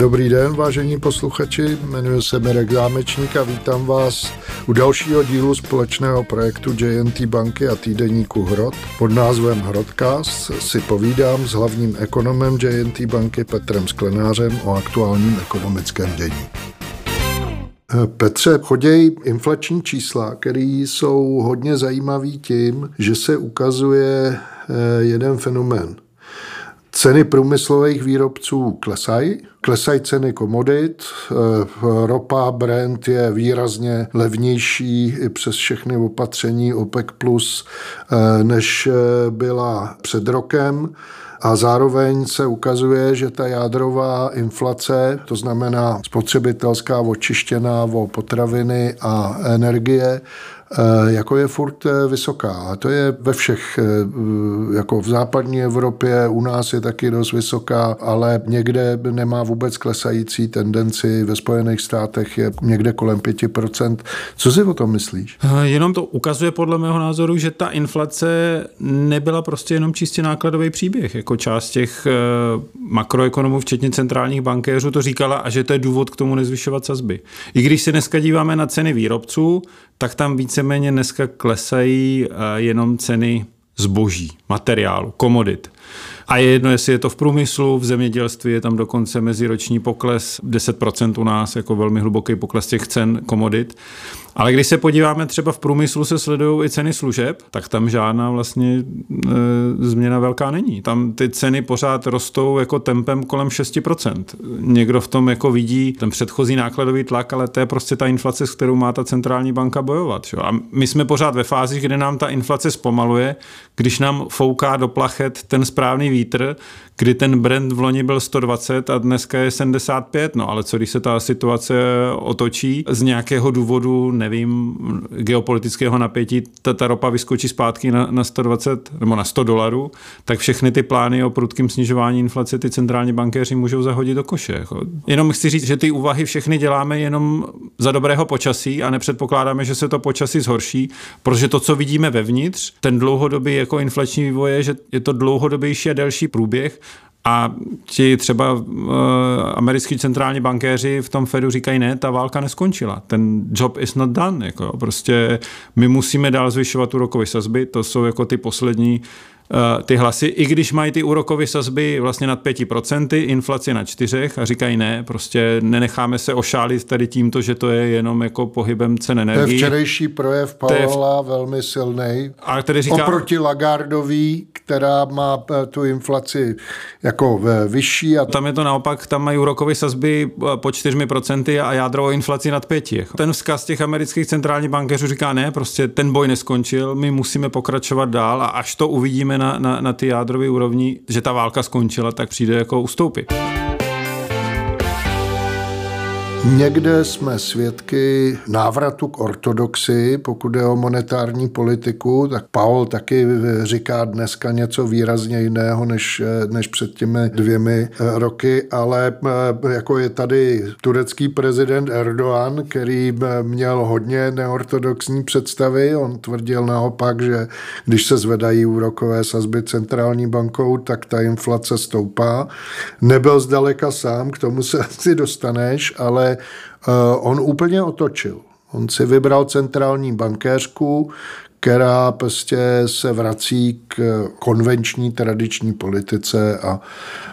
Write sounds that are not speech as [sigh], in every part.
Dobrý den, vážení posluchači, jmenuji se Mirek Zámečník a vítám vás u dalšího dílu společného projektu JNT banky a týdeníku Hrod. Pod názvem Hrodcast si povídám s hlavním ekonomem JNT banky Petrem Sklenářem o aktuálním ekonomickém dění. Petře, chodějí inflační čísla, které jsou hodně zajímavý tím, že se ukazuje eh, jeden fenomén – Ceny průmyslových výrobců klesají, klesají ceny komodit, eh, ropa Brent je výrazně levnější i přes všechny opatření OPEC+, plus, eh, než eh, byla před rokem. A zároveň se ukazuje, že ta jádrová inflace, to znamená spotřebitelská očištěná o potraviny a energie, jako je furt eh, vysoká. A to je ve všech, eh, jako v západní Evropě, u nás je taky dost vysoká, ale někde nemá vůbec klesající tendenci, ve Spojených státech je někde kolem 5%. Co si o tom myslíš? Jenom to ukazuje podle mého názoru, že ta inflace nebyla prostě jenom čistě nákladový příběh. Jako část těch makroekonomů, včetně centrálních bankéřů, to říkala a že to je důvod k tomu nezvyšovat sazby. I když se dneska díváme na ceny výrobců, tak tam víceméně dneska klesají eh, jenom ceny zboží, materiálu, komodit. A je jedno, jestli je to v průmyslu, v zemědělství je tam dokonce meziroční pokles 10% u nás, jako velmi hluboký pokles těch cen komodit. Ale když se podíváme třeba v průmyslu se sledují i ceny služeb, tak tam žádná vlastně e, změna velká není. Tam ty ceny pořád rostou jako tempem kolem 6%. Někdo v tom jako vidí ten předchozí nákladový tlak, ale to je prostě ta inflace, s kterou má ta centrální banka bojovat. Čo? A my jsme pořád ve fázi, kdy nám ta inflace zpomaluje, když nám fouká do plachet ten správný vítr, kdy ten brand v loni byl 120 a dneska je 75, no ale co když se ta situace otočí z nějakého důvodu, nevím, geopolitického napětí, ta, ta ropa vyskočí zpátky na, na 120 nebo na 100 dolarů, tak všechny ty plány o prudkém snižování inflace ty centrální bankéři můžou zahodit do koše. Jako. Jenom chci říct, že ty úvahy všechny děláme jenom za dobrého počasí a nepředpokládáme, že se to počasí zhorší, protože to, co vidíme vevnitř, ten dlouhodobý jako inflační vývoj je, že je to dlouhodobější a delší průběh. A ti třeba uh, americký centrální bankéři v tom Fedu říkají, ne, ta válka neskončila, ten job is not done, jako prostě my musíme dál zvyšovat úrokové sazby, to jsou jako ty poslední Eh, ty hlasy, i když mají ty úrokové sazby vlastně nad 5%, inflaci na čtyřech a říkají ne, prostě nenecháme se ošálit tady tímto, že to je jenom jako pohybem cen energie. To je včerejší projev Paola, v... velmi silný. A který říká... Oproti Lagardový, která má eh, tu inflaci jako vyšší. A... Tam je to naopak, tam mají úrokové sazby eh, po 4% a jádrovou inflaci nad 5. Jako. Ten vzkaz těch amerických centrálních bankéřů říká ne, prostě ten boj neskončil, my musíme pokračovat dál a až to uvidíme na, na, na ty jádrové úrovni, že ta válka skončila, tak přijde jako ustoupit. Někde jsme svědky návratu k ortodoxii, pokud je o monetární politiku, tak Paul taky říká dneska něco výrazně jiného než, než před těmi dvěmi roky, ale eh, jako je tady turecký prezident Erdogan, který měl hodně neortodoxní představy, on tvrdil naopak, že když se zvedají úrokové sazby centrální bankou, tak ta inflace stoupá. Nebyl zdaleka sám, k tomu se [laughs] asi dostaneš, ale Eh, on úplně otočil. On si vybral centrální bankéřku, která prostě se vrací k konvenční tradiční politice a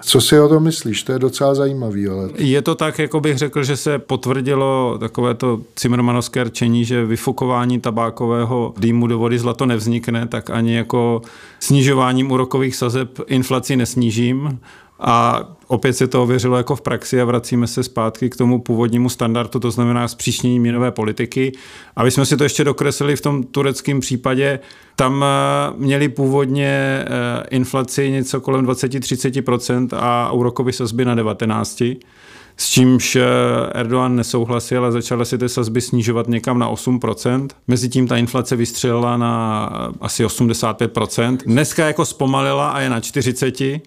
co si o tom myslíš? To je docela zajímavý. Ale... Je to tak, jako bych řekl, že se potvrdilo takové to cimrmanovské rčení, že vyfukování tabákového dýmu do vody zlato nevznikne, tak ani jako snižováním úrokových sazeb inflaci nesnížím a opět se to ověřilo jako v praxi a vracíme se zpátky k tomu původnímu standardu, to znamená zpříšnění měnové politiky. Aby jsme si to ještě dokreslili v tom tureckém případě, tam eh, měli původně eh, inflaci něco kolem 20-30% a úrokové sazby na 19 s čímž eh, Erdogan nesouhlasil a začal si ty sazby snižovat někam na 8%. Mezitím ta inflace vystřelila na asi 85%. Dneska jako zpomalila a je na 40%.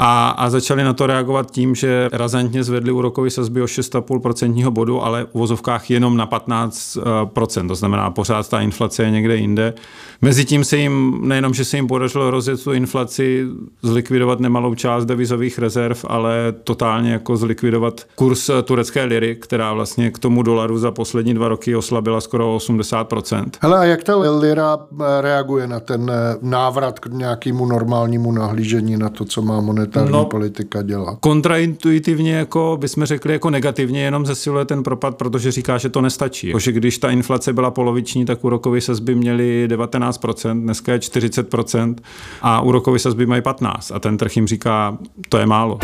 A, a začali na to reagovat tím, že razantně zvedli úrokové sazby o 6,5% bodu, ale v uvozovkách jenom na 15%, to znamená pořád ta inflace je někde jinde. Mezitím se jim, nejenom, že se jim podařilo rozjet tu inflaci, zlikvidovat nemalou část devizových rezerv, ale totálně jako zlikvidovat kurz turecké liry, která vlastně k tomu dolaru za poslední dva roky oslabila skoro 80%. Hele, a jak ta lira reaguje na ten návrat k nějakému normálnímu nahlížení na to, co má monetární no, politika dělat? Kontraintuitivně, jako bychom řekli, jako negativně, jenom zesiluje ten propad, protože říká, že to nestačí. Jako, že když ta inflace byla poloviční, tak úrokové sazby měly 19%, dneska je 40% a úrokové sazby mají 15% a ten trh jim říká, to je málo.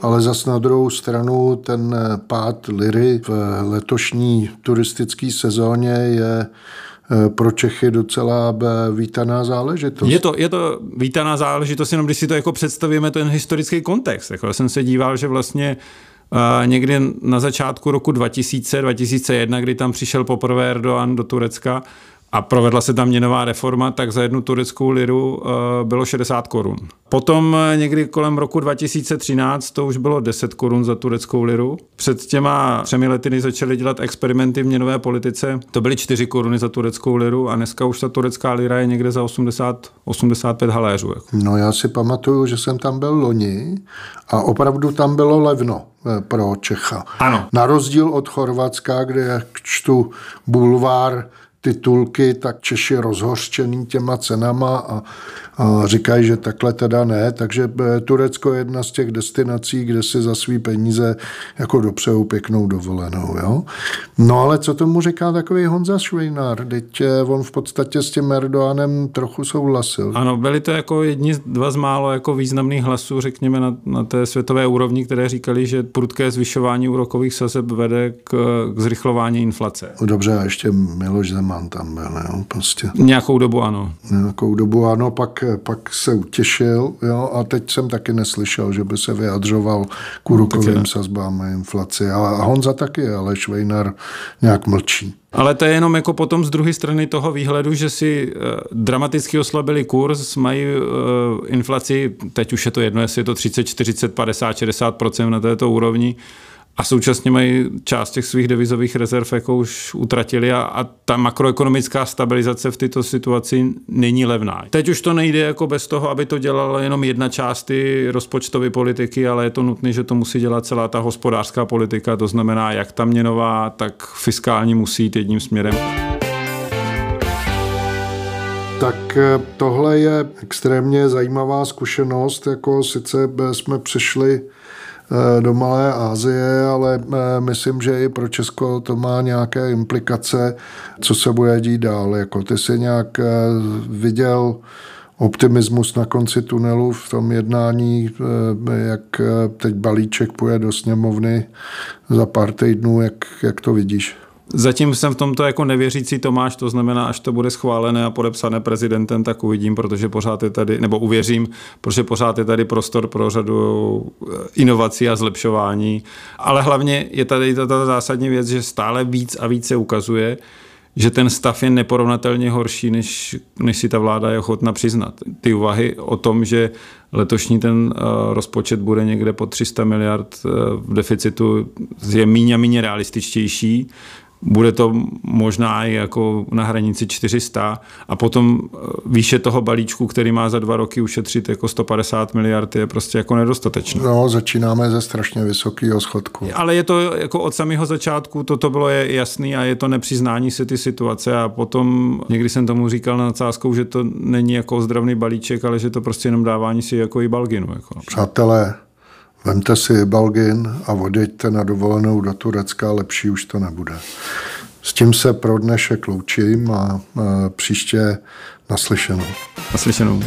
Ale zas na druhou stranu ten pád liry v letošní turistické sezóně je pro Čechy docela eh, vítaná záležitost. Je to, je to vítaná záležitost, jenom když si to jako představíme ten historický kontext. Jako já jsem se díval, že vlastně uh, někdy na začátku roku 2000, 2001, kdy tam přišel poprvé Erdogan do Turecka, a provedla se tam měnová reforma, tak za jednu tureckou liru uh, bylo 60 korun. Potom eh, někdy kolem roku 2013 to už bylo 10 korun za tureckou liru. Před těma třemi lety, začaly dělat experimenty v měnové politice, to byly 4 koruny za tureckou liru a dneska už ta turecká lira je někde za 80, 85 haléřů. Jako. No já si pamatuju, že jsem tam byl loni a opravdu tam bylo levno eh, pro Čecha. Ano. Na rozdíl od Chorvatska, kde jak čtu bulvár titulky, tak Češi rozhořčený těma cenama a, a říkají, že takhle teda ne. Takže eh, Turecko je jedna z těch destinací, kde si za svý peníze jako dopřejou pěknou dovolenou. Jo? No ale co tomu říká takový Honza Švejnár? Teď eh, on v podstatě s tím Erdoganem trochu souhlasil. Ano, byli to jako jedni, dva z málo jako významných hlasů, řekněme, na, na té světové úrovni, které říkali, že prudké zvyšování úrokových sazeb vede k, k zrychlování inflace. Dobře, a ještě Miloš Zeman tam byl, jo, prostě. Nějakou dobu ano. Nějakou dobu ano, pak pak se utěšil jo, a teď jsem taky neslyšel, že by se vyjadřoval k úrokovým sazbám a inflaci. A Honza taky, ale Švejnar nějak mlčí. Ale to je jenom jako potom z druhé strany toho výhledu, že si uh, dramaticky oslabili kurz, mají uh, inflaci, teď už je to jedno, jestli je to 30, 40, 50, 60% na této úrovni, a současně mají část těch svých devizových rezerv jako už utratili a, a ta makroekonomická stabilizace v této situaci není levná. Teď už to nejde jako bez toho, aby to dělala jenom jedna část ty rozpočtové politiky, ale je to nutné, že to musí dělat celá ta hospodářská politika, to znamená jak ta měnová, tak fiskální musí jít jedním směrem. Tak eh, tohle je extrémně zajímavá zkušenost, jako sice jsme přišli do Malé Asie, ale eh, myslím, že i pro Česko to má nějaké implikace, co se bude dít dál. Jako ty si nějak eh, viděl optimismus na konci tunelu v tom jednání, jak teď balíček půjde do sněmovny za pár týdnů, jak, jak to vidíš? Zatím jsem v tomto jako nevěřící Tomáš, to znamená, až to bude schválené a podepsané prezidentem, tak uvidím, protože pořád je tady, nebo uvěřím, protože pořád je tady prostor pro řadu eh, inovací a zlepšování. Ale hlavně je tady ta zásadní věc, že stále víc a více ukazuje, že ten stav je neporovnatelně horší, než, než si ta vláda je ochotna přiznat. Ty úvahy o tom, že letošní ten uh, rozpočet bude někde po 300 miliard uh, v deficitu, je míň a míň realističtější. Bude to možná i jako na hranici 400 a potom eh, výše toho balíčku, který má za dva roky ušetřit jako 150 miliard, je prostě jako nedostatečné. No, začínáme ze strašně vysokého schodku. Ale je to jako od samého začátku, toto bylo jasné a je to nepřiznání si ty situace a potom někdy jsem tomu říkal na nadsázkou, že to není jako ozdravný balíček, ale že to prostě jenom dávání si jako i balginu. Jako. Přátelé, Vemte si Balgin a odjeďte na dovolenou do Turecka, lepší už to nebude. S tím se pro dnešek loučím a příště naslyšenou. Naslyšenou.